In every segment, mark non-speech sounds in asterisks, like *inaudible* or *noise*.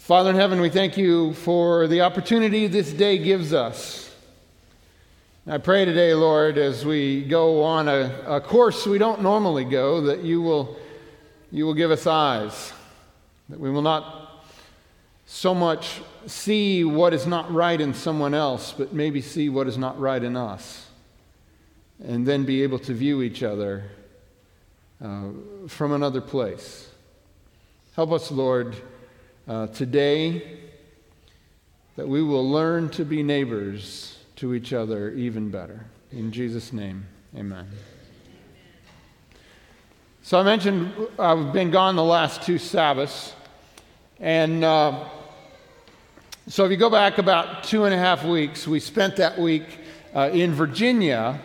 Father in heaven, we thank you for the opportunity this day gives us. I pray today, Lord, as we go on a, a, course we don't normally go, that you will, you will give us eyes, that we will not so much see what is not right in someone else, but maybe see what is not right in us, and then be able to view each other uh, from another place. Help us, Lord uh, today that we will learn to be neighbors to each other even better. In Jesus' name, amen. So I mentioned I've been gone the last two Sabbaths. And uh, so if you go back about two and a half weeks, we spent that week uh, in Virginia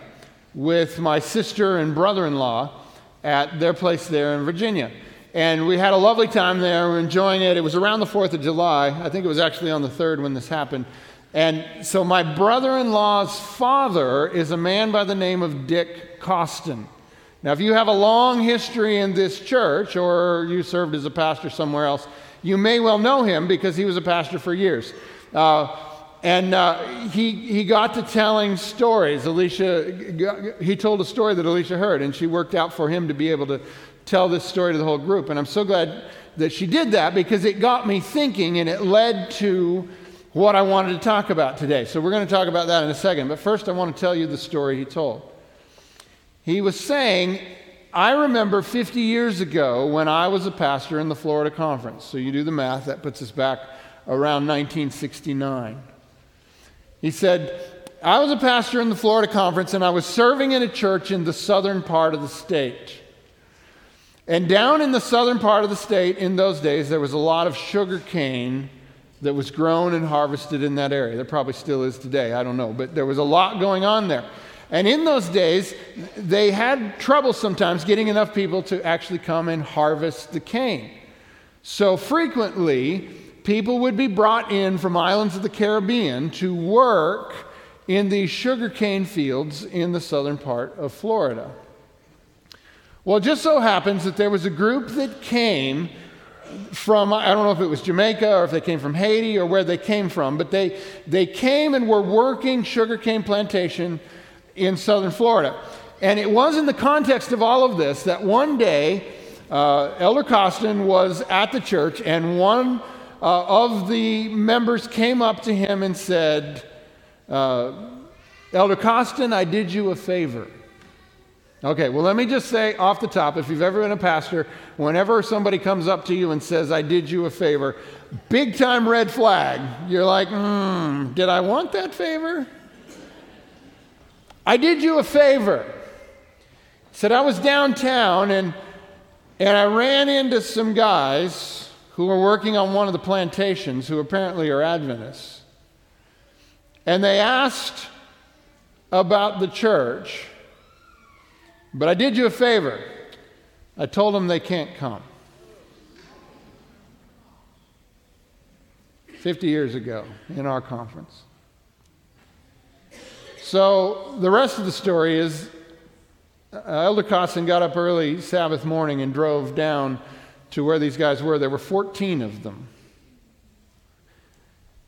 with my sister and brother in law at their place there in Virginia. And we had a lovely time there. We were enjoying it. It was around the 4th of July. I think it was actually on the 3rd when this happened. And so my brother in law's father is a man by the name of Dick Costin. Now, if you have a long history in this church or you served as a pastor somewhere else, you may well know him because he was a pastor for years. Uh, and uh, he, he got to telling stories. Alicia, he told a story that Alicia heard, and she worked out for him to be able to tell this story to the whole group. And I'm so glad that she did that because it got me thinking and it led to what I wanted to talk about today. So we're going to talk about that in a second. But first, I want to tell you the story he told. He was saying, I remember 50 years ago when I was a pastor in the Florida conference. So you do the math, that puts us back around 1969. He said, I was a pastor in the Florida conference and I was serving in a church in the southern part of the state. And down in the southern part of the state in those days, there was a lot of sugar cane that was grown and harvested in that area. There probably still is today, I don't know, but there was a lot going on there. And in those days, they had trouble sometimes getting enough people to actually come and harvest the cane. So frequently, people would be brought in from islands of the Caribbean to work in these sugarcane fields in the southern part of Florida. Well, it just so happens that there was a group that came from, I don't know if it was Jamaica or if they came from Haiti or where they came from, but they, they came and were working sugarcane plantation in southern Florida. And it was in the context of all of this that one day uh, Elder Costin was at the church and one uh, of the members came up to him and said, uh, Elder Costin, I did you a favor. Okay, well, let me just say off the top if you've ever been a pastor, whenever somebody comes up to you and says, I did you a favor, big time red flag. You're like, hmm, did I want that favor? I did you a favor. Said I was downtown and, and I ran into some guys who were working on one of the plantations who apparently are Adventists. And they asked about the church. But I did you a favor. I told them they can't come. 50 years ago in our conference. So the rest of the story is uh, Elder Costin got up early Sabbath morning and drove down to where these guys were. There were 14 of them.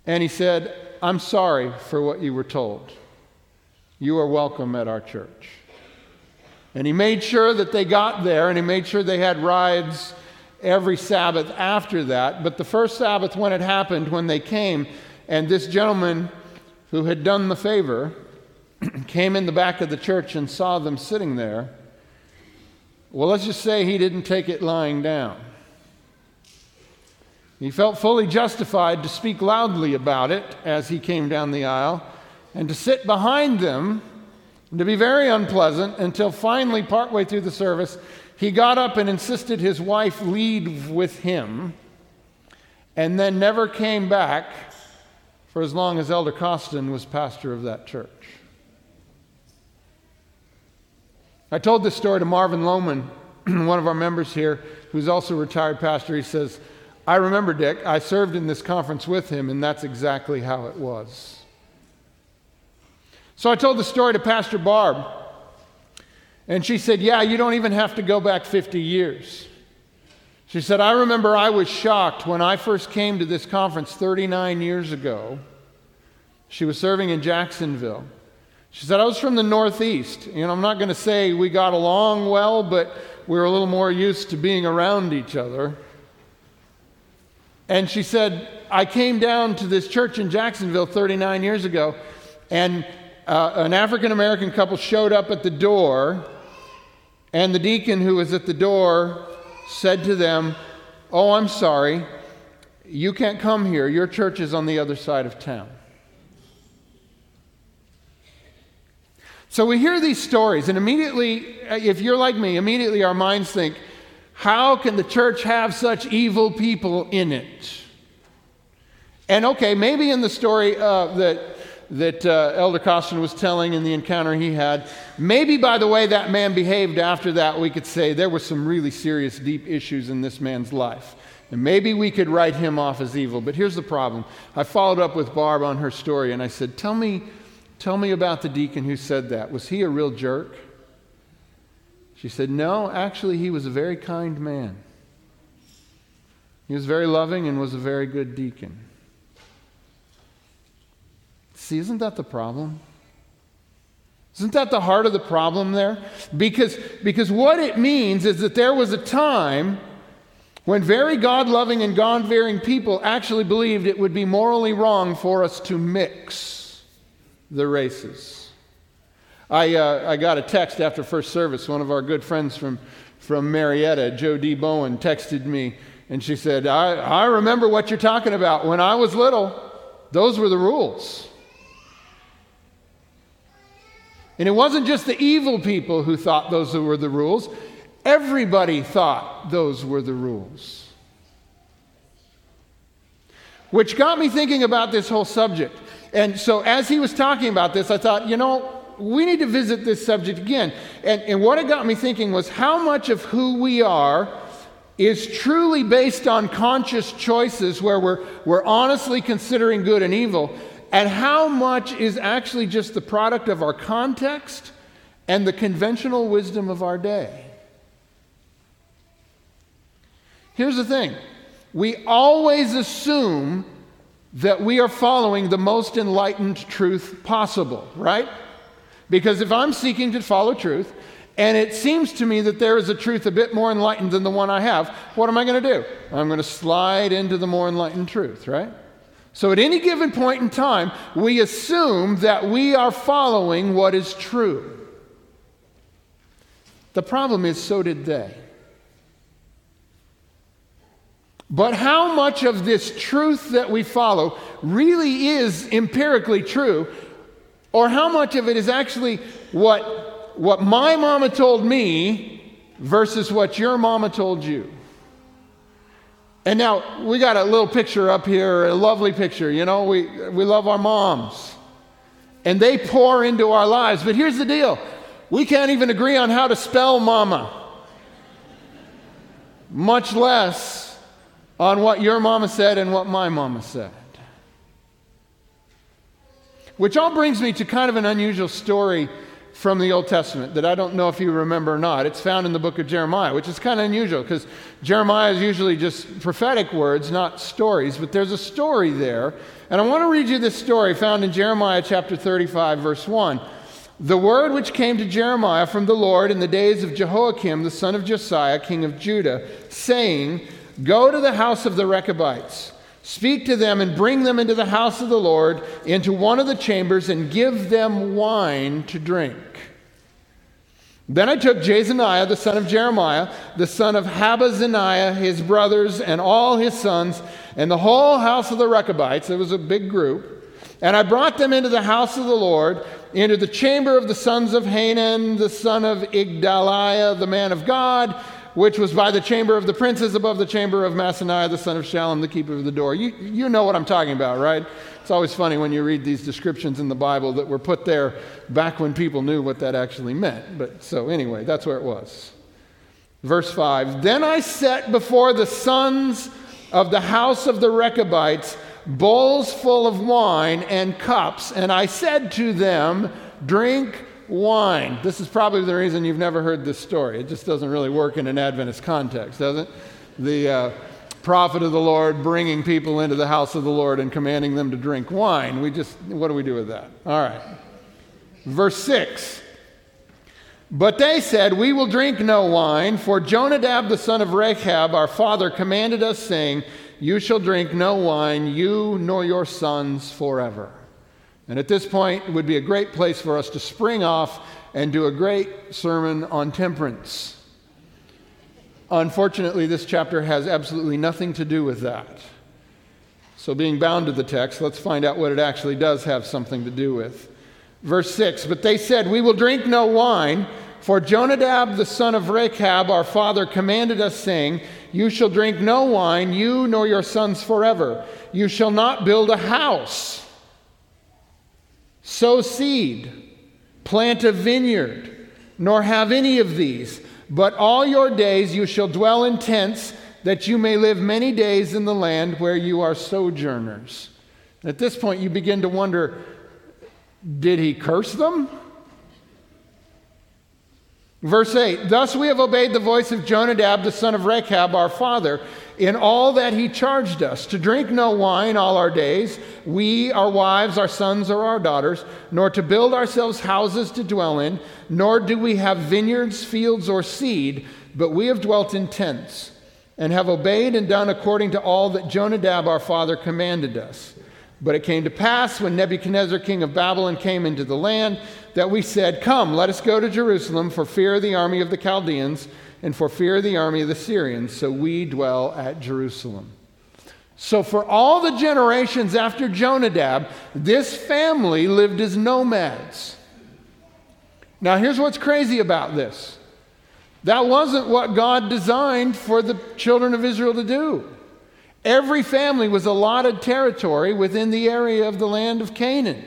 And he said, I'm sorry for what you were told. You are welcome at our church. And he made sure that they got there and he made sure they had rides every Sabbath after that. But the first Sabbath, when it happened, when they came, and this gentleman who had done the favor *clears throat* came in the back of the church and saw them sitting there, well, let's just say he didn't take it lying down. He felt fully justified to speak loudly about it as he came down the aisle and to sit behind them to be very unpleasant until finally, partway through the service, he got up and insisted his wife lead with him and then never came back for as long as Elder Costin was pastor of that church. I told this story to Marvin Lohman, *clears throat* one of our members here, who's also a retired pastor. He says, I remember Dick, I served in this conference with him, and that's exactly how it was. So I told the story to Pastor Barb, and she said, Yeah, you don't even have to go back 50 years. She said, I remember I was shocked when I first came to this conference 39 years ago. She was serving in Jacksonville. She said, I was from the Northeast. You know, I'm not going to say we got along well, but we were a little more used to being around each other. And she said, I came down to this church in Jacksonville 39 years ago, and uh, an African American couple showed up at the door, and the deacon who was at the door said to them, Oh, I'm sorry, you can't come here. Your church is on the other side of town. So we hear these stories, and immediately, if you're like me, immediately our minds think, how can the church have such evil people in it? And okay, maybe in the story uh, that, that uh, Elder Costin was telling in the encounter he had, maybe by the way that man behaved after that, we could say there were some really serious, deep issues in this man's life. And maybe we could write him off as evil. But here's the problem. I followed up with Barb on her story and I said, Tell me, tell me about the deacon who said that. Was he a real jerk? She said, No, actually, he was a very kind man. He was very loving and was a very good deacon. See, isn't that the problem? Isn't that the heart of the problem there? Because, because what it means is that there was a time when very God loving and God fearing people actually believed it would be morally wrong for us to mix the races. I, uh, I got a text after first service. One of our good friends from, from Marietta, Joe D. Bowen, texted me, and she said, I, I remember what you're talking about. When I was little, those were the rules. And it wasn't just the evil people who thought those were the rules, everybody thought those were the rules. Which got me thinking about this whole subject. And so, as he was talking about this, I thought, you know, we need to visit this subject again. And, and what it got me thinking was how much of who we are is truly based on conscious choices where we're, we're honestly considering good and evil, and how much is actually just the product of our context and the conventional wisdom of our day. Here's the thing we always assume that we are following the most enlightened truth possible, right? Because if I'm seeking to follow truth, and it seems to me that there is a truth a bit more enlightened than the one I have, what am I going to do? I'm going to slide into the more enlightened truth, right? So at any given point in time, we assume that we are following what is true. The problem is, so did they. But how much of this truth that we follow really is empirically true or how much of it is actually what, what my mama told me versus what your mama told you. And now we got a little picture up here, a lovely picture. You know, we, we love our moms. And they pour into our lives. But here's the deal we can't even agree on how to spell mama, much less on what your mama said and what my mama said. Which all brings me to kind of an unusual story from the Old Testament that I don't know if you remember or not. It's found in the book of Jeremiah, which is kind of unusual because Jeremiah is usually just prophetic words, not stories, but there's a story there. And I want to read you this story found in Jeremiah chapter 35, verse 1. The word which came to Jeremiah from the Lord in the days of Jehoiakim, the son of Josiah, king of Judah, saying, Go to the house of the Rechabites Speak to them and bring them into the house of the Lord, into one of the chambers, and give them wine to drink. Then I took Jaazaniah, the son of Jeremiah, the son of Habazziniah, his brothers, and all his sons, and the whole house of the Rechabites. It was a big group. And I brought them into the house of the Lord, into the chamber of the sons of Hanan, the son of Igdaliah, the man of God which was by the chamber of the princes above the chamber of Maaseiah, the son of Shallum, the keeper of the door. You, you know what I'm talking about, right? It's always funny when you read these descriptions in the Bible that were put there back when people knew what that actually meant. But so, anyway, that's where it was. Verse 5 Then I set before the sons of the house of the Rechabites bowls full of wine and cups, and I said to them, Drink wine. This is probably the reason you've never heard this story. It just doesn't really work in an Adventist context, does it? the uh, prophet of the Lord bringing people into the house of the Lord and commanding them to drink wine. We just, what do we do with that? All right. Verse 6. But they said, We will drink no wine, for Jonadab the son of Rechab, our father, commanded us, saying, You shall drink no wine, you nor your sons forever. And at this point, it would be a great place for us to spring off and do a great sermon on temperance. Unfortunately, this chapter has absolutely nothing to do with that. So, being bound to the text, let's find out what it actually does have something to do with. Verse 6 But they said, We will drink no wine, for Jonadab the son of Rechab, our father, commanded us, saying, You shall drink no wine, you nor your sons forever. You shall not build a house, sow seed, plant a vineyard, nor have any of these. But all your days you shall dwell in tents, that you may live many days in the land where you are sojourners. At this point, you begin to wonder did he curse them? Verse 8 Thus we have obeyed the voice of Jonadab, the son of Rechab, our father, in all that he charged us to drink no wine all our days, we, our wives, our sons, or our daughters, nor to build ourselves houses to dwell in, nor do we have vineyards, fields, or seed, but we have dwelt in tents, and have obeyed and done according to all that Jonadab our father commanded us. But it came to pass when Nebuchadnezzar, king of Babylon, came into the land that we said, Come, let us go to Jerusalem for fear of the army of the Chaldeans and for fear of the army of the Syrians. So we dwell at Jerusalem. So, for all the generations after Jonadab, this family lived as nomads. Now, here's what's crazy about this that wasn't what God designed for the children of Israel to do. Every family was allotted territory within the area of the land of Canaan.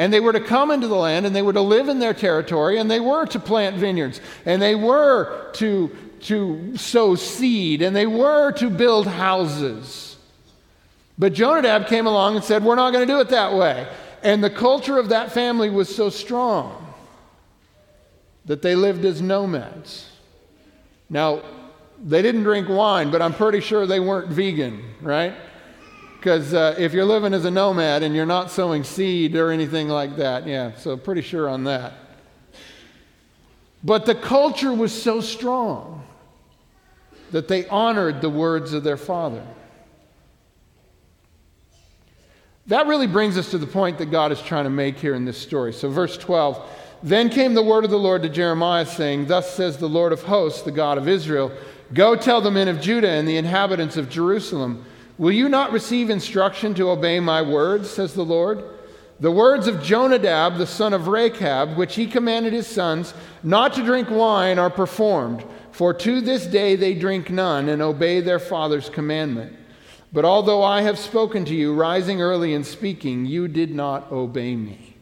And they were to come into the land and they were to live in their territory and they were to plant vineyards and they were to, to sow seed and they were to build houses. But Jonadab came along and said, We're not going to do it that way. And the culture of that family was so strong that they lived as nomads. Now, they didn't drink wine, but I'm pretty sure they weren't vegan, right? Because uh, if you're living as a nomad and you're not sowing seed or anything like that, yeah, so pretty sure on that. But the culture was so strong that they honored the words of their father. That really brings us to the point that God is trying to make here in this story. So, verse 12 Then came the word of the Lord to Jeremiah, saying, Thus says the Lord of hosts, the God of Israel Go tell the men of Judah and the inhabitants of Jerusalem, Will you not receive instruction to obey my words, says the Lord? The words of Jonadab, the son of Rechab, which he commanded his sons not to drink wine, are performed, for to this day they drink none and obey their father's commandment. But although I have spoken to you, rising early and speaking, you did not obey me.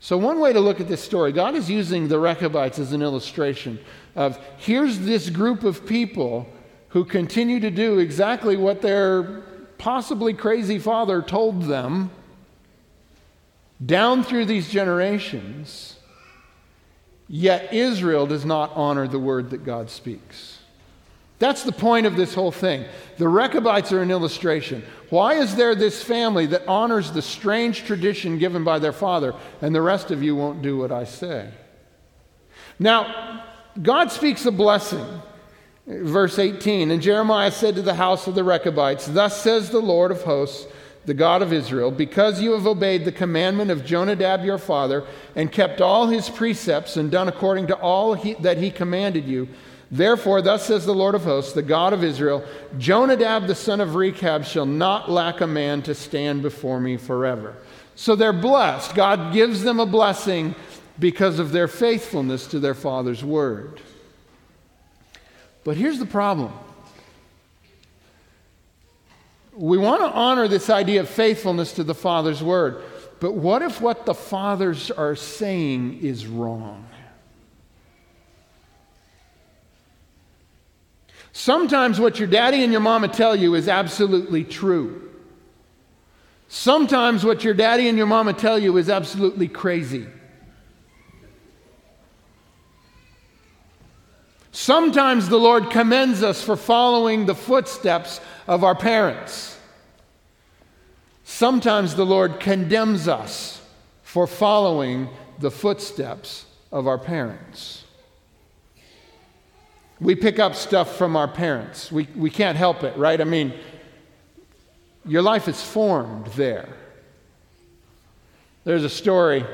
So, one way to look at this story, God is using the Rechabites as an illustration of here's this group of people who continue to do exactly what their possibly crazy father told them down through these generations, yet Israel does not honor the word that God speaks. That's the point of this whole thing. The Rechabites are an illustration. Why is there this family that honors the strange tradition given by their father, and the rest of you won't do what I say? Now, God speaks a blessing. Verse 18 And Jeremiah said to the house of the Rechabites, Thus says the Lord of hosts, the God of Israel, because you have obeyed the commandment of Jonadab your father, and kept all his precepts, and done according to all he, that he commanded you. Therefore, thus says the Lord of hosts, the God of Israel Jonadab the son of Rechab shall not lack a man to stand before me forever. So they're blessed. God gives them a blessing because of their faithfulness to their father's word. But here's the problem we want to honor this idea of faithfulness to the father's word, but what if what the fathers are saying is wrong? Sometimes what your daddy and your mama tell you is absolutely true. Sometimes what your daddy and your mama tell you is absolutely crazy. Sometimes the Lord commends us for following the footsteps of our parents. Sometimes the Lord condemns us for following the footsteps of our parents. We pick up stuff from our parents. We, we can't help it, right? I mean, your life is formed there. There's a story,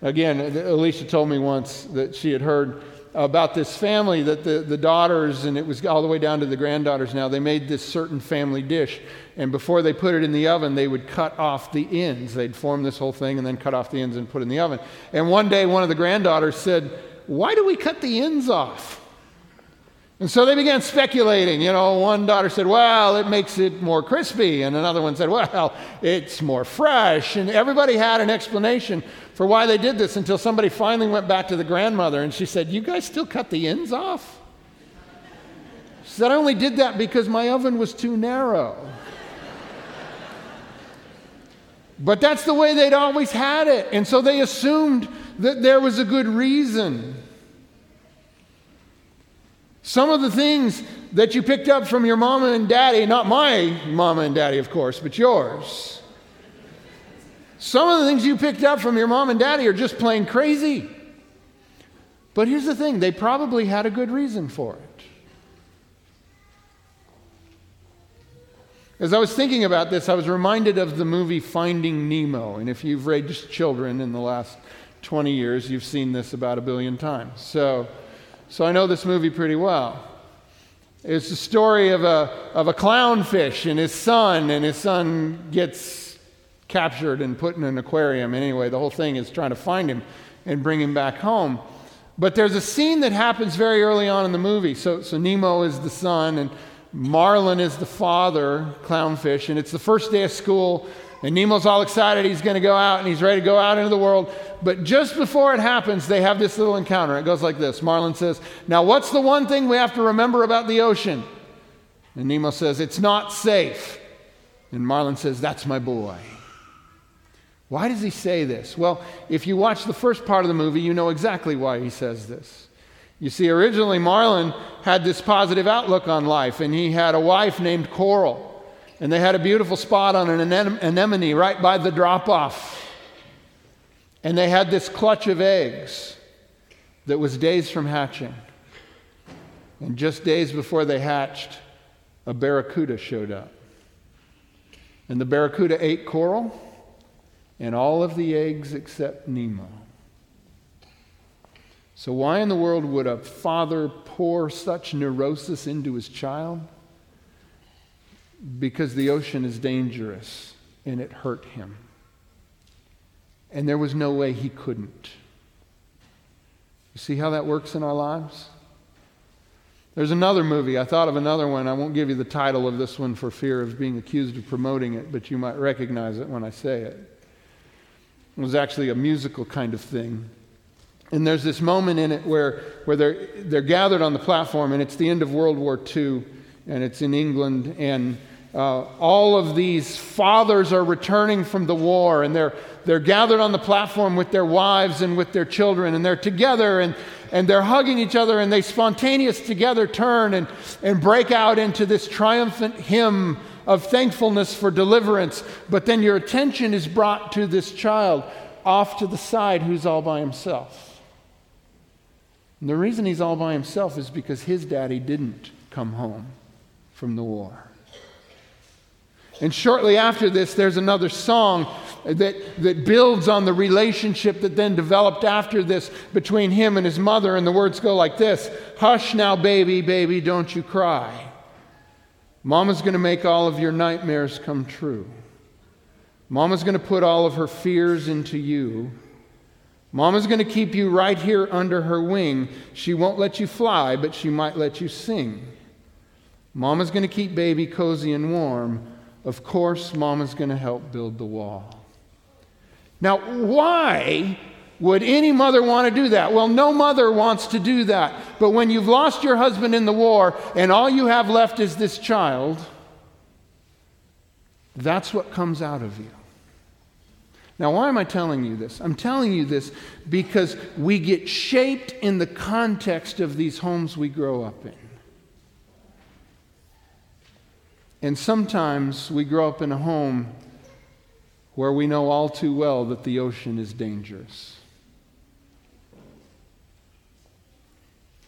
again, Alicia told me once that she had heard about this family that the, the daughters, and it was all the way down to the granddaughters now, they made this certain family dish. And before they put it in the oven, they would cut off the ends. They'd form this whole thing and then cut off the ends and put it in the oven. And one day, one of the granddaughters said, Why do we cut the ends off? And so they began speculating. You know, one daughter said, Well, it makes it more crispy. And another one said, Well, it's more fresh. And everybody had an explanation for why they did this until somebody finally went back to the grandmother and she said, You guys still cut the ends off? She said, I only did that because my oven was too narrow. but that's the way they'd always had it. And so they assumed that there was a good reason. Some of the things that you picked up from your mama and daddy, not my mama and daddy, of course, but yours. Some of the things you picked up from your mom and daddy are just plain crazy. But here's the thing they probably had a good reason for it. As I was thinking about this, I was reminded of the movie Finding Nemo. And if you've raised children in the last 20 years, you've seen this about a billion times. So, so I know this movie pretty well. It's the story of a, of a clownfish and his son, and his son gets captured and put in an aquarium. Anyway, the whole thing is trying to find him and bring him back home. But there's a scene that happens very early on in the movie. So, so Nemo is the son, and Marlin is the father, clownfish, and it's the first day of school. And Nemo's all excited. He's going to go out and he's ready to go out into the world. But just before it happens, they have this little encounter. It goes like this Marlin says, Now, what's the one thing we have to remember about the ocean? And Nemo says, It's not safe. And Marlin says, That's my boy. Why does he say this? Well, if you watch the first part of the movie, you know exactly why he says this. You see, originally Marlin had this positive outlook on life, and he had a wife named Coral. And they had a beautiful spot on an anemone right by the drop off. And they had this clutch of eggs that was days from hatching. And just days before they hatched, a barracuda showed up. And the barracuda ate coral and all of the eggs except Nemo. So, why in the world would a father pour such neurosis into his child? Because the ocean is dangerous and it hurt him. And there was no way he couldn't. You see how that works in our lives? There's another movie. I thought of another one. I won't give you the title of this one for fear of being accused of promoting it, but you might recognize it when I say it. It was actually a musical kind of thing. And there's this moment in it where, where they're, they're gathered on the platform, and it's the end of World War II, and it's in England, and uh, all of these fathers are returning from the war and they're, they're gathered on the platform with their wives and with their children and they're together and, and they're hugging each other and they spontaneous together turn and, and break out into this triumphant hymn of thankfulness for deliverance. But then your attention is brought to this child off to the side who's all by himself. And the reason he's all by himself is because his daddy didn't come home from the war. And shortly after this, there's another song that, that builds on the relationship that then developed after this between him and his mother. And the words go like this Hush now, baby, baby, don't you cry. Mama's going to make all of your nightmares come true. Mama's going to put all of her fears into you. Mama's going to keep you right here under her wing. She won't let you fly, but she might let you sing. Mama's going to keep baby cozy and warm. Of course, Mama's going to help build the wall. Now, why would any mother want to do that? Well, no mother wants to do that. But when you've lost your husband in the war and all you have left is this child, that's what comes out of you. Now, why am I telling you this? I'm telling you this because we get shaped in the context of these homes we grow up in. And sometimes we grow up in a home where we know all too well that the ocean is dangerous.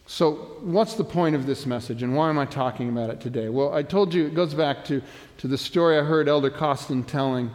So, what's the point of this message, and why am I talking about it today? Well, I told you it goes back to, to the story I heard Elder Costin telling.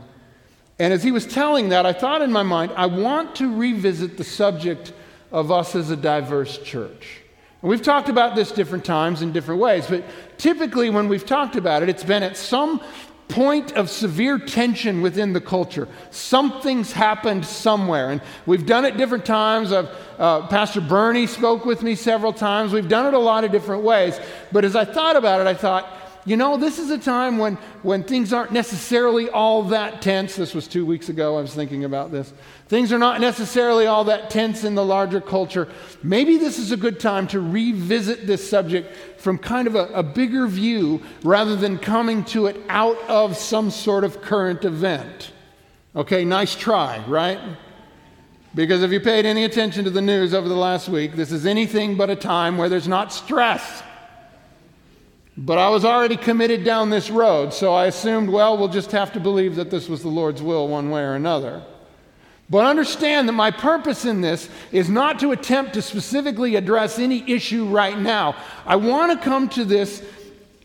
And as he was telling that, I thought in my mind, I want to revisit the subject of us as a diverse church. And we've talked about this different times in different ways, but typically when we've talked about it, it's been at some point of severe tension within the culture. Something's happened somewhere. And we've done it different times. Uh, Pastor Bernie spoke with me several times. We've done it a lot of different ways. But as I thought about it, I thought, you know, this is a time when, when things aren't necessarily all that tense. This was two weeks ago, I was thinking about this. Things are not necessarily all that tense in the larger culture. Maybe this is a good time to revisit this subject from kind of a, a bigger view rather than coming to it out of some sort of current event. Okay, nice try, right? Because if you paid any attention to the news over the last week, this is anything but a time where there's not stress. But I was already committed down this road, so I assumed, well, we'll just have to believe that this was the Lord's will one way or another. But understand that my purpose in this is not to attempt to specifically address any issue right now. I want to come to this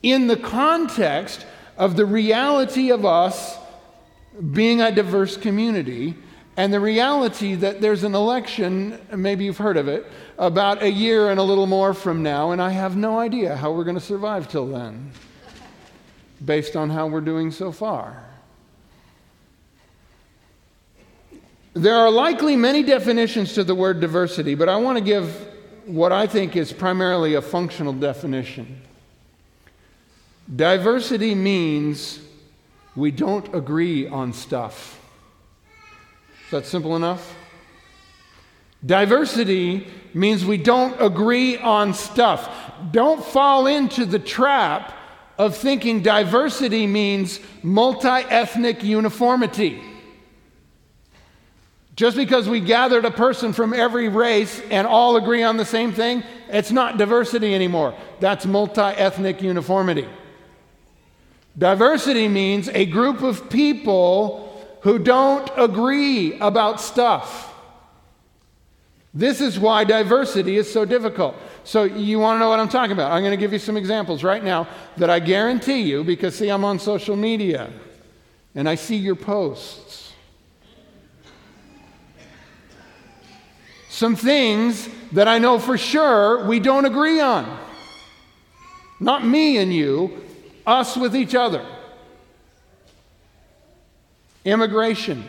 in the context of the reality of us being a diverse community and the reality that there's an election, maybe you've heard of it, about a year and a little more from now, and I have no idea how we're going to survive till then, based on how we're doing so far. There are likely many definitions to the word diversity, but I want to give what I think is primarily a functional definition. Diversity means we don't agree on stuff. Is that simple enough? Diversity means we don't agree on stuff. Don't fall into the trap of thinking diversity means multi ethnic uniformity. Just because we gathered a person from every race and all agree on the same thing, it's not diversity anymore. That's multi ethnic uniformity. Diversity means a group of people who don't agree about stuff. This is why diversity is so difficult. So, you want to know what I'm talking about? I'm going to give you some examples right now that I guarantee you, because see, I'm on social media and I see your posts. Some things that I know for sure we don't agree on. Not me and you, us with each other. Immigration.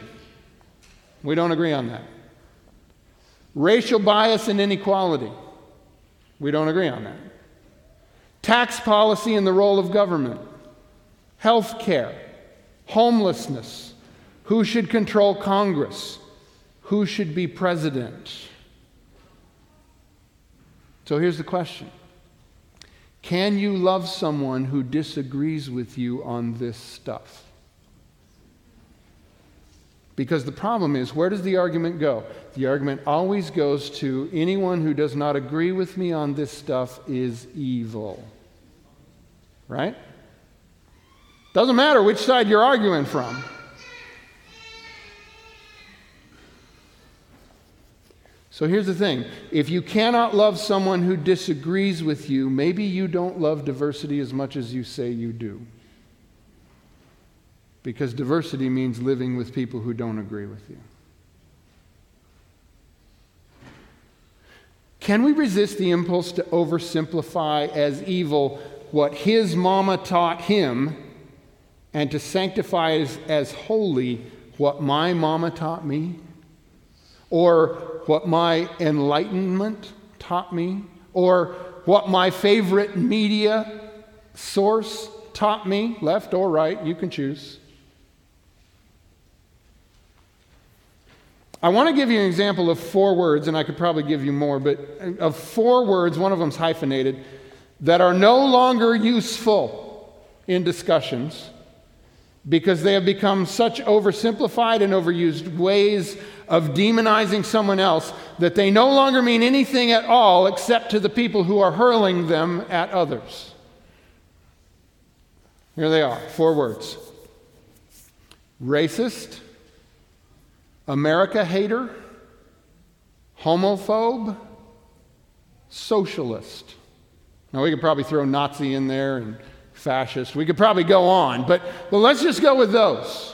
We don't agree on that. Racial bias and inequality. We don't agree on that. Tax policy and the role of government. Health care. Homelessness. Who should control Congress? Who should be president? So here's the question Can you love someone who disagrees with you on this stuff? Because the problem is, where does the argument go? The argument always goes to anyone who does not agree with me on this stuff is evil. Right? Doesn't matter which side you're arguing from. So here's the thing if you cannot love someone who disagrees with you, maybe you don't love diversity as much as you say you do because diversity means living with people who don't agree with you. Can we resist the impulse to oversimplify as evil what his mama taught him and to sanctify as, as holy what my mama taught me? Or what my enlightenment taught me? Or what my favorite media source taught me, left or right, you can choose? I want to give you an example of four words, and I could probably give you more, but uh, of four words, one of them's hyphenated, that are no longer useful in discussions because they have become such oversimplified and overused ways of demonizing someone else that they no longer mean anything at all except to the people who are hurling them at others. Here they are four words racist, America hater, homophobe, socialist. Now, we could probably throw Nazi in there and fascist. We could probably go on, but, but let's just go with those.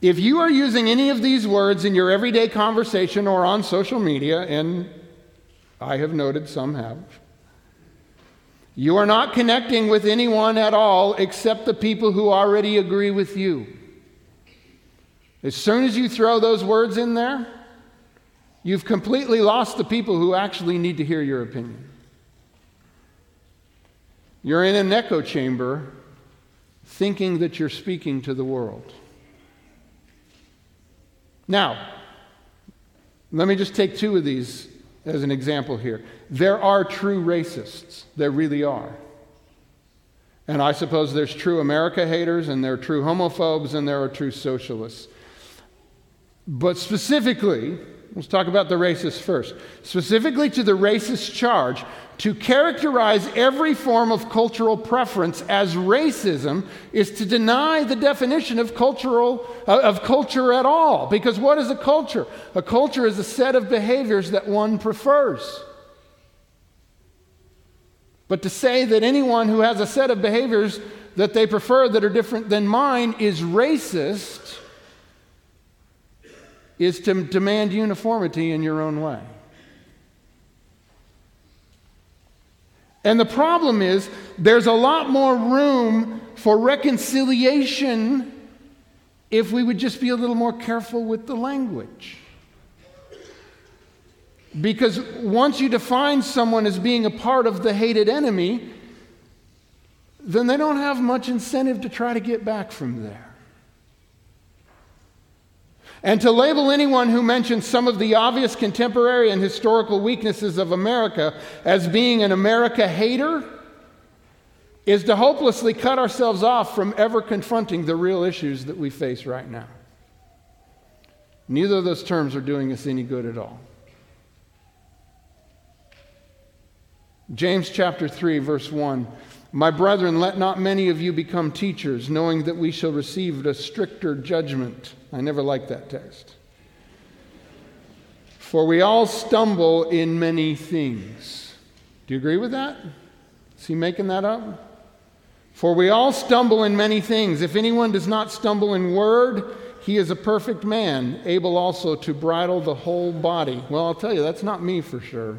If you are using any of these words in your everyday conversation or on social media, and I have noted some have, you are not connecting with anyone at all except the people who already agree with you. As soon as you throw those words in there, you've completely lost the people who actually need to hear your opinion. You're in an echo chamber thinking that you're speaking to the world. Now, let me just take two of these as an example here. There are true racists, there really are. And I suppose there's true America haters, and there are true homophobes, and there are true socialists. But specifically, let's talk about the racists first. Specifically to the racist charge, to characterize every form of cultural preference as racism is to deny the definition of cultural uh, of culture at all. Because what is a culture? A culture is a set of behaviors that one prefers. But to say that anyone who has a set of behaviors that they prefer that are different than mine is racist is to demand uniformity in your own way And the problem is, there's a lot more room for reconciliation if we would just be a little more careful with the language. Because once you define someone as being a part of the hated enemy, then they don't have much incentive to try to get back from there. And to label anyone who mentions some of the obvious contemporary and historical weaknesses of America as being an America hater is to hopelessly cut ourselves off from ever confronting the real issues that we face right now. Neither of those terms are doing us any good at all. James chapter 3, verse 1 My brethren, let not many of you become teachers, knowing that we shall receive a stricter judgment. I never liked that text. For we all stumble in many things. Do you agree with that? Is he making that up? For we all stumble in many things. If anyone does not stumble in word, he is a perfect man, able also to bridle the whole body. Well, I'll tell you, that's not me for sure.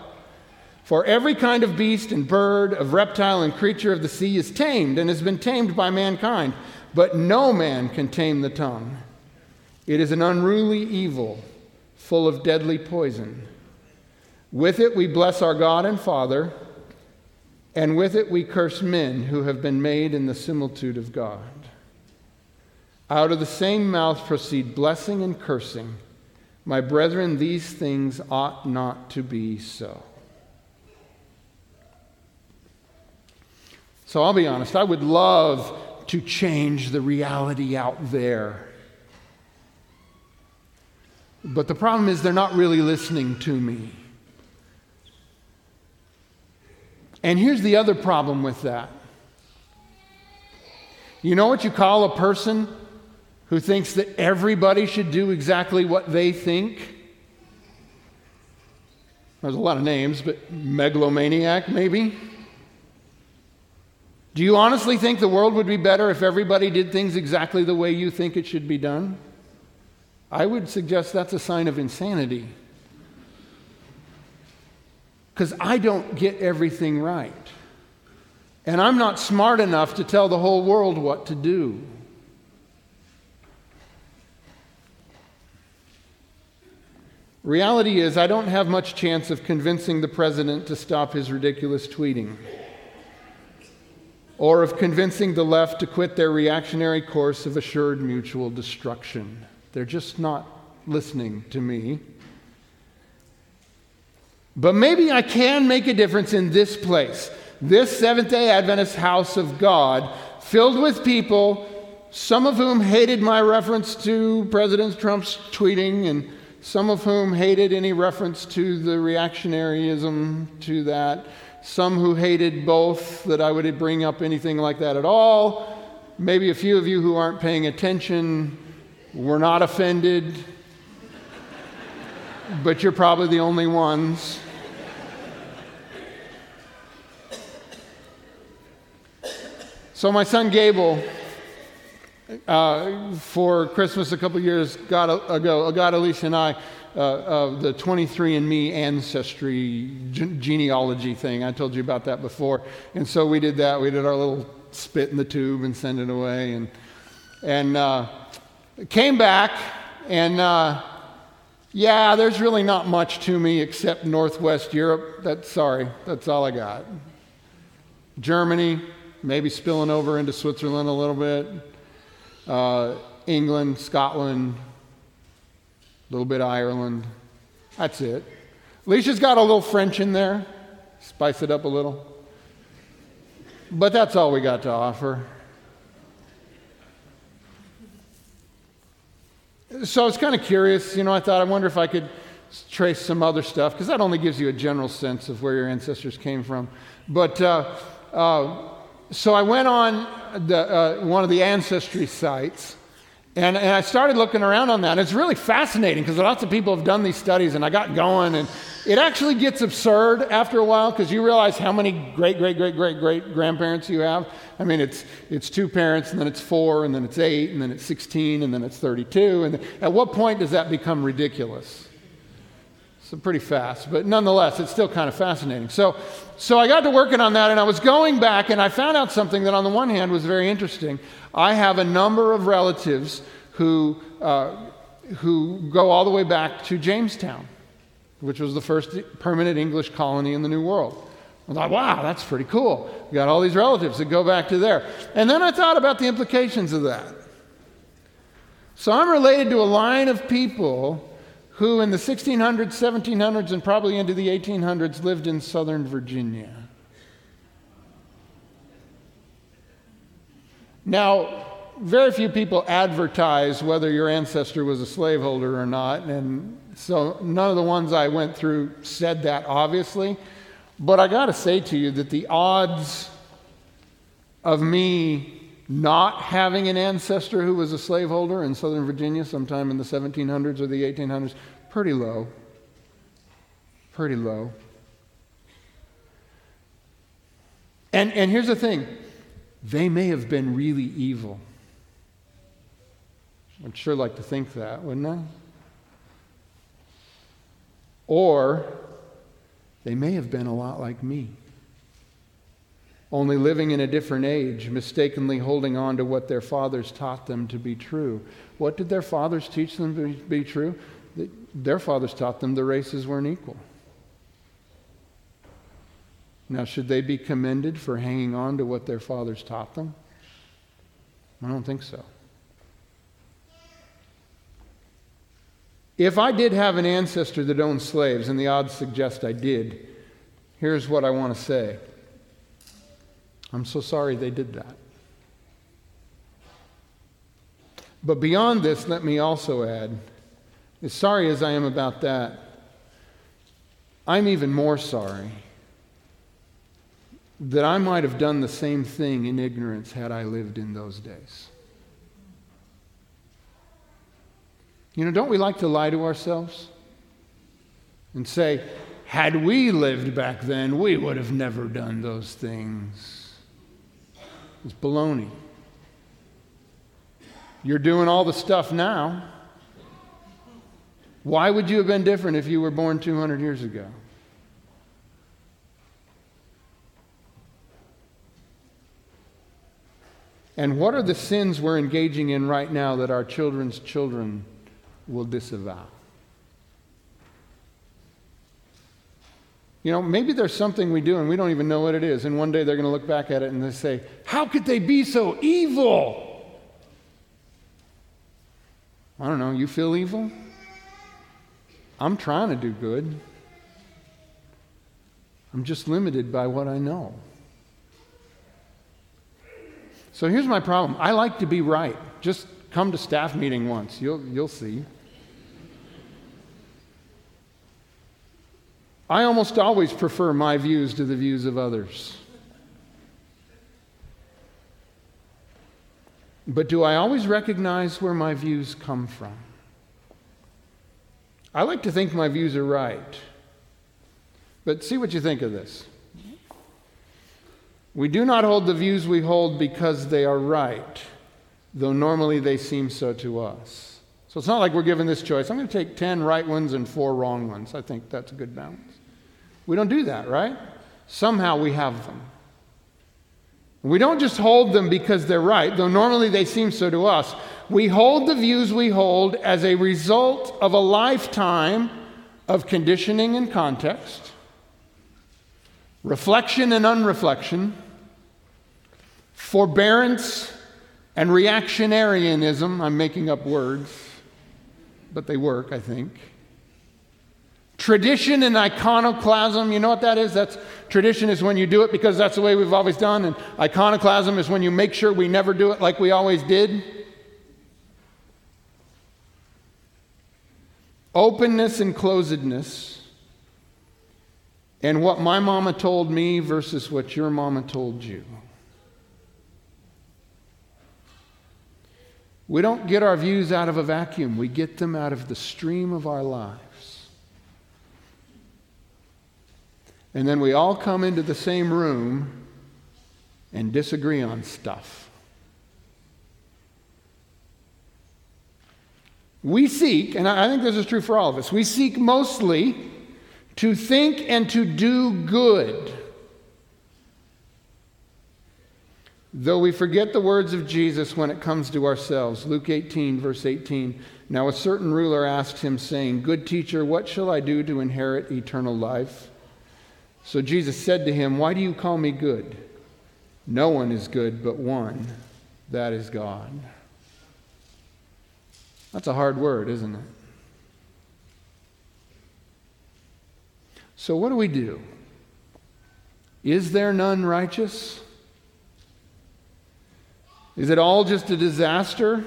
For every kind of beast and bird, of reptile and creature of the sea is tamed and has been tamed by mankind, but no man can tame the tongue. It is an unruly evil, full of deadly poison. With it we bless our God and Father, and with it we curse men who have been made in the similitude of God. Out of the same mouth proceed blessing and cursing. My brethren, these things ought not to be so. So I'll be honest, I would love to change the reality out there. But the problem is, they're not really listening to me. And here's the other problem with that. You know what you call a person who thinks that everybody should do exactly what they think? There's a lot of names, but megalomaniac, maybe? Do you honestly think the world would be better if everybody did things exactly the way you think it should be done? I would suggest that's a sign of insanity because I don't get everything right. And I'm not smart enough to tell the whole world what to do. Reality is, I don't have much chance of convincing the president to stop his ridiculous tweeting, or of convincing the left to quit their reactionary course of assured mutual destruction. They're just not listening to me. But maybe I can make a difference in this place, this Seventh day Adventist house of God, filled with people, some of whom hated my reference to President Trump's tweeting and some of whom hated any reference to the reactionaryism to that, some who hated both, that I would bring up anything like that at all. Maybe a few of you who aren't paying attention were not offended, but you're probably the only ones. So, my son Gable uh, for Christmas a couple years ago, got Alicia and I uh, uh, the 23andMe ancestry genealogy thing. I told you about that before. And so we did that. We did our little spit in the tube and send it away. And, and uh, came back, and uh, yeah, there's really not much to me except Northwest Europe. That's sorry, that's all I got. Germany, maybe spilling over into Switzerland a little bit uh, England, Scotland, little bit of Ireland. That's it. Alicia's got a little French in there, spice it up a little. But that's all we got to offer. So I was kind of curious, you know, I thought, I wonder if I could trace some other stuff, because that only gives you a general sense of where your ancestors came from. But uh, uh, so I went on the, uh, one of the ancestry sites and, and, I started looking around on that. And It's really fascinating because lots of people have done these studies, and I got going, and it actually gets absurd after a while because you realize how many great, great, great, great, great grandparents you have. I mean, it's, it's two parents, and then it's four, and then it's eight, and then it's 16, and then it's 32. And at what point does that become ridiculous? So pretty fast, but nonetheless, it's still kind of fascinating. So, so I got to working on that, and I was going back, and I found out something that, on the one hand, was very interesting. I have a number of relatives who, uh, who go all the way back to Jamestown, which was the first permanent English colony in the New World. I thought, wow, that's pretty cool. We got all these relatives that go back to there. And then I thought about the implications of that. So I'm related to a line of people who in the 1600s, 1700s, and probably into the 1800s lived in southern Virginia. Now, very few people advertise whether your ancestor was a slaveholder or not, and so none of the ones I went through said that, obviously. But I got to say to you that the odds of me not having an ancestor who was a slaveholder in Southern Virginia sometime in the 1700s or the 1800s, pretty low. Pretty low. And, and here's the thing they may have been really evil. I'd sure like to think that, wouldn't I? Or they may have been a lot like me only living in a different age, mistakenly holding on to what their fathers taught them to be true. What did their fathers teach them to be true? Their fathers taught them the races weren't equal. Now, should they be commended for hanging on to what their fathers taught them? I don't think so. If I did have an ancestor that owned slaves, and the odds suggest I did, here's what I want to say. I'm so sorry they did that. But beyond this, let me also add as sorry as I am about that, I'm even more sorry that I might have done the same thing in ignorance had I lived in those days. You know, don't we like to lie to ourselves and say, had we lived back then, we would have never done those things? It's baloney. You're doing all the stuff now. Why would you have been different if you were born 200 years ago? And what are the sins we're engaging in right now that our children's children will disavow? You know, maybe there's something we do and we don't even know what it is. And one day they're going to look back at it and they say, How could they be so evil? I don't know. You feel evil? I'm trying to do good. I'm just limited by what I know. So here's my problem I like to be right. Just come to staff meeting once, you'll, you'll see. I almost always prefer my views to the views of others. But do I always recognize where my views come from? I like to think my views are right. But see what you think of this. We do not hold the views we hold because they are right, though normally they seem so to us. So it's not like we're given this choice. I'm going to take 10 right ones and four wrong ones. I think that's a good balance. We don't do that, right? Somehow we have them. We don't just hold them because they're right, though normally they seem so to us. We hold the views we hold as a result of a lifetime of conditioning and context, reflection and unreflection, forbearance and reactionarianism. I'm making up words, but they work, I think Tradition and iconoclasm, you know what that is? That's tradition is when you do it because that's the way we've always done, and iconoclasm is when you make sure we never do it like we always did. Openness and closedness, and what my mama told me versus what your mama told you. We don't get our views out of a vacuum, we get them out of the stream of our lives. And then we all come into the same room and disagree on stuff. We seek, and I think this is true for all of us, we seek mostly to think and to do good. Though we forget the words of Jesus when it comes to ourselves. Luke 18, verse 18. Now a certain ruler asked him, saying, Good teacher, what shall I do to inherit eternal life? So Jesus said to him, Why do you call me good? No one is good but one, that is God. That's a hard word, isn't it? So, what do we do? Is there none righteous? Is it all just a disaster?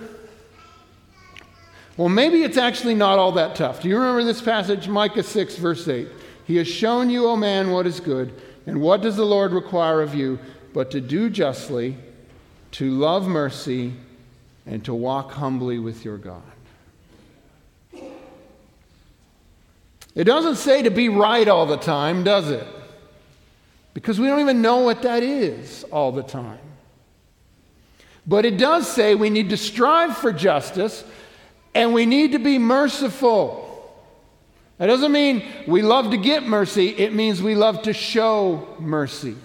Well, maybe it's actually not all that tough. Do you remember this passage, Micah 6, verse 8? He has shown you, O man, what is good. And what does the Lord require of you but to do justly, to love mercy, and to walk humbly with your God? It doesn't say to be right all the time, does it? Because we don't even know what that is all the time. But it does say we need to strive for justice and we need to be merciful. That doesn't mean we love to get mercy, it means we love to show mercy.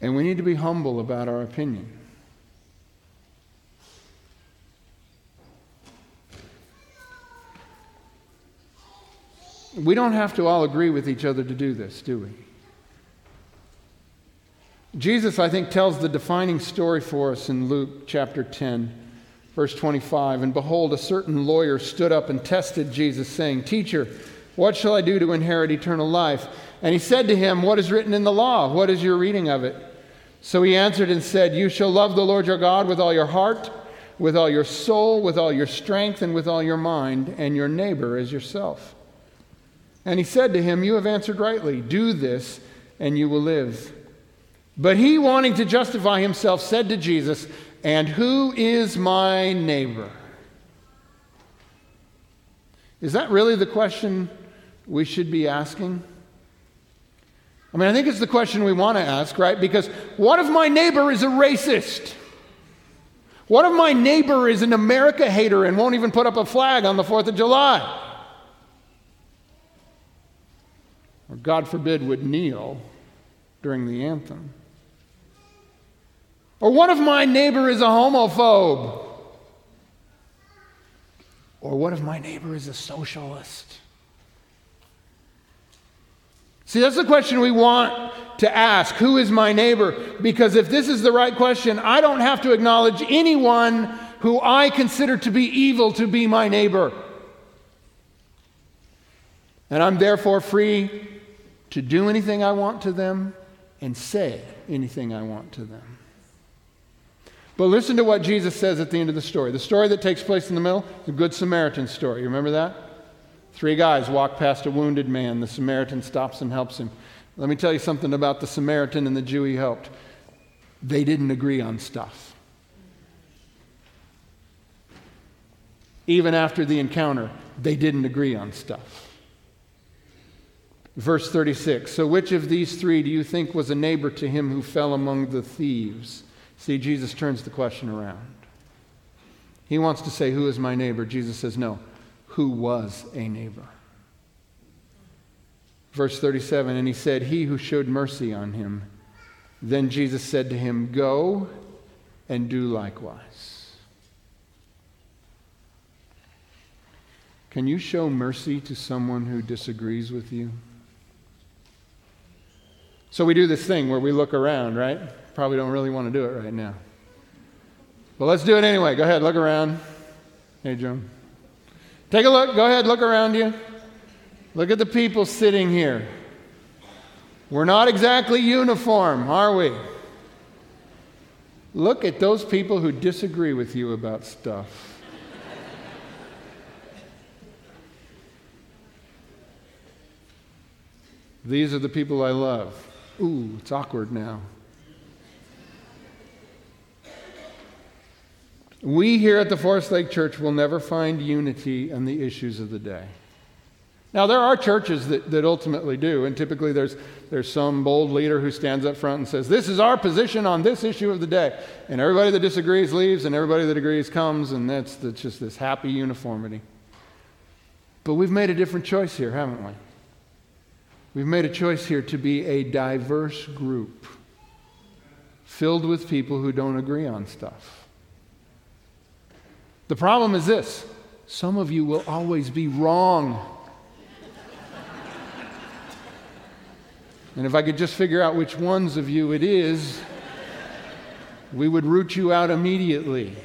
And we need to be humble about our opinion. We don't have to all agree with each other to do this, do we? Jesus, I think, tells the defining story for us in Luke chapter 10. Verse 25 And behold, a certain lawyer stood up and tested Jesus, saying, Teacher, what shall I do to inherit eternal life? And he said to him, What is written in the law? What is your reading of it? So he answered and said, You shall love the Lord your God with all your heart, with all your soul, with all your strength, and with all your mind, and your neighbor as yourself. And he said to him, You have answered rightly. Do this, and you will live. But he, wanting to justify himself, said to Jesus, and who is my neighbor? Is that really the question we should be asking? I mean, I think it's the question we want to ask, right? Because what if my neighbor is a racist? What if my neighbor is an America hater and won't even put up a flag on the 4th of July? Or, God forbid, would kneel during the anthem? Or what if my neighbor is a homophobe? Or what if my neighbor is a socialist? See, that's the question we want to ask Who is my neighbor? Because if this is the right question, I don't have to acknowledge anyone who I consider to be evil to be my neighbor. And I'm therefore free to do anything I want to them and say anything I want to them. But listen to what Jesus says at the end of the story. The story that takes place in the middle, the Good Samaritan story. You remember that? Three guys walk past a wounded man. The Samaritan stops and helps him. Let me tell you something about the Samaritan and the Jew he helped. They didn't agree on stuff. Even after the encounter, they didn't agree on stuff. Verse 36 So, which of these three do you think was a neighbor to him who fell among the thieves? See, Jesus turns the question around. He wants to say, Who is my neighbor? Jesus says, No, who was a neighbor? Verse 37 And he said, He who showed mercy on him. Then Jesus said to him, Go and do likewise. Can you show mercy to someone who disagrees with you? So we do this thing where we look around, right? Probably don't really want to do it right now. But let's do it anyway. Go ahead, look around. Hey, Joan. Take a look. Go ahead, look around you. Look at the people sitting here. We're not exactly uniform, are we? Look at those people who disagree with you about stuff. *laughs* These are the people I love. Ooh, it's awkward now. We here at the Forest Lake Church will never find unity on the issues of the day. Now, there are churches that, that ultimately do, and typically there's, there's some bold leader who stands up front and says, This is our position on this issue of the day. And everybody that disagrees leaves, and everybody that agrees comes, and that's, that's just this happy uniformity. But we've made a different choice here, haven't we? We've made a choice here to be a diverse group filled with people who don't agree on stuff. The problem is this some of you will always be wrong. and if I could just figure out which ones of you it is, we would root you out immediately.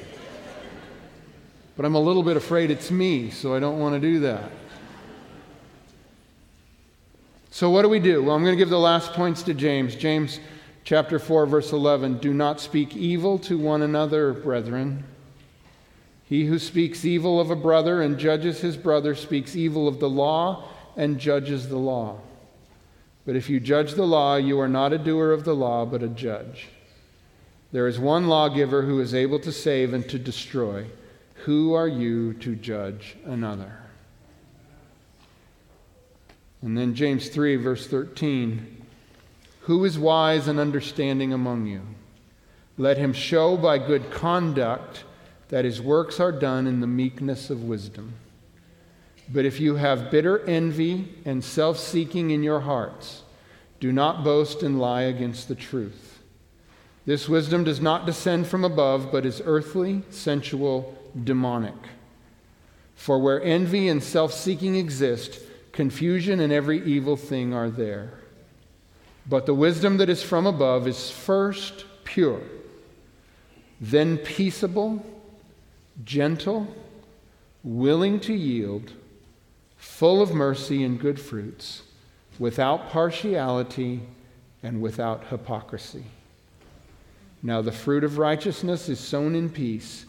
But I'm a little bit afraid it's me, so I don't want to do that. So, what do we do? Well, I'm going to give the last points to James. James chapter 4, verse 11. Do not speak evil to one another, brethren. He who speaks evil of a brother and judges his brother speaks evil of the law and judges the law. But if you judge the law, you are not a doer of the law, but a judge. There is one lawgiver who is able to save and to destroy. Who are you to judge another? And then James 3, verse 13 Who is wise and understanding among you? Let him show by good conduct that his works are done in the meekness of wisdom. But if you have bitter envy and self seeking in your hearts, do not boast and lie against the truth. This wisdom does not descend from above, but is earthly, sensual, demonic. For where envy and self seeking exist, confusion and every evil thing are there. But the wisdom that is from above is first pure, then peaceable gentle, willing to yield, full of mercy and good fruits, without partiality and without hypocrisy. Now, the fruit of righteousness is sown in peace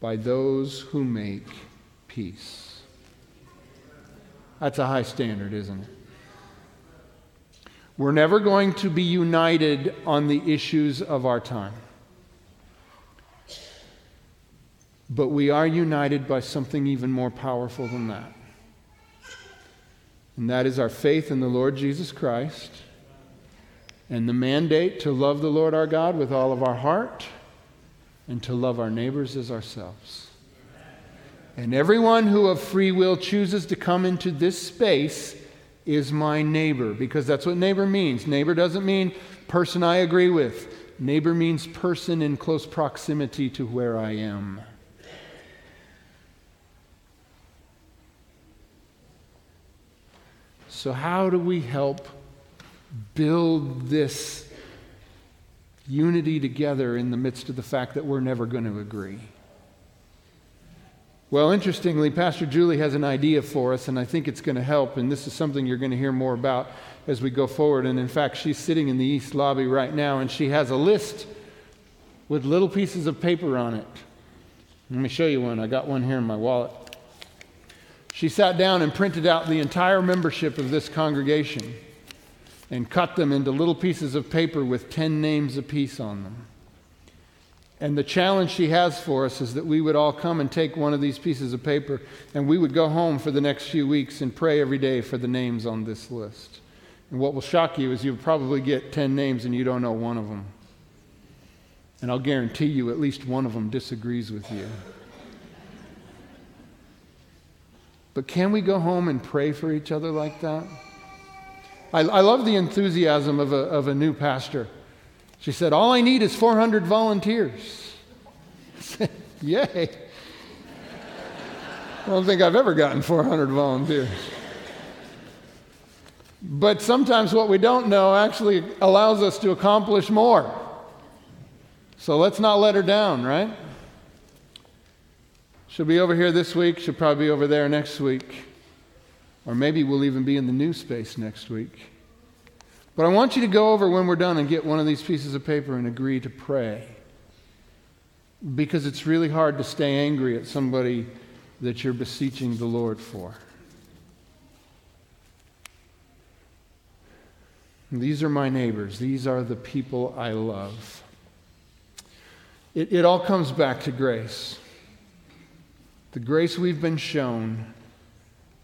by those who make peace. That's a high standard, isn't it? We're never going to be united on the issues of our time. But we are united by something even more powerful than that. And that is our faith in the Lord Jesus Christ and the mandate to love the Lord our God with all of our heart and to love our neighbors as ourselves. And everyone who of free will chooses to come into this space is my neighbor, because that's what neighbor means. Neighbor doesn't mean person I agree with, neighbor means person in close proximity to where I am. So, how do we help build this unity together in the midst of the fact that we're never going to agree. Well, interestingly, Pastor Julie has an idea for us, and I think it's going to help. And this is something you're going to hear more about as we go forward. And in fact, she's sitting in the East Lobby right now, and she has a list with little pieces of paper on it. Let me show you one. I got one here in my wallet. She sat down and printed out the entire membership of this congregation and cut them into little pieces of paper with 10 names apiece on them. And the challenge she has for us is that we would all come and take one of these pieces of paper and we would go home for the next few weeks and pray every day for the names on this list. And what will shock you is you'll probably get 10 names and you don't know one of them. And I'll guarantee you at least one of them disagrees with you. But can we go home and pray for each other like that? I, I love the enthusiasm of a, of a new pastor. She said, All I need is 400 volunteers. Said, Yay. I don't think I've ever gotten 400 volunteers. But sometimes what we don't know actually allows us to accomplish more. So let's not let her down, right? She'll be over here this week. She'll probably be over there next week. Or maybe we'll even be in the new space next week. But I want you to go over when we're done and get one of these pieces of paper and agree to pray. Because it's really hard to stay angry at somebody that you're beseeching the Lord for. These are my neighbors. These are the people I love. It, it all comes back to grace. The grace we've been shown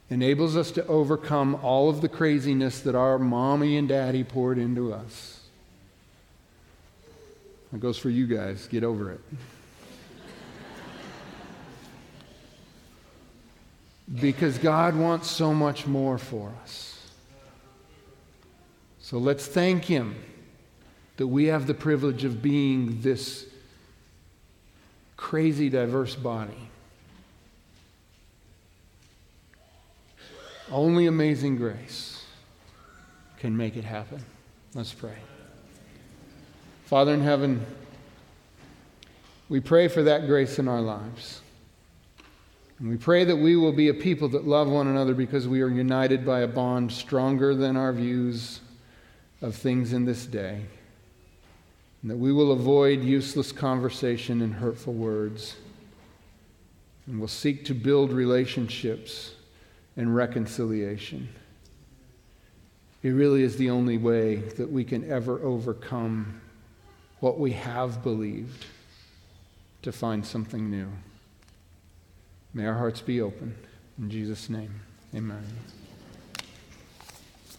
enables us to overcome all of the craziness that our mommy and daddy poured into us. That goes for you guys. Get over it. because God wants so much more for us. So let's thank Him that we have the privilege of being this crazy, diverse body. Only amazing grace can make it happen. Let's pray. Father in heaven, we pray for that grace in our lives. And we pray that we will be a people that love one another because we are united by a bond stronger than our views of things in this day. And that we will avoid useless conversation and hurtful words. And will seek to build relationships and reconciliation. It really is the only way that we can ever overcome what we have believed to find something new. May our hearts be open. In Jesus' name, amen.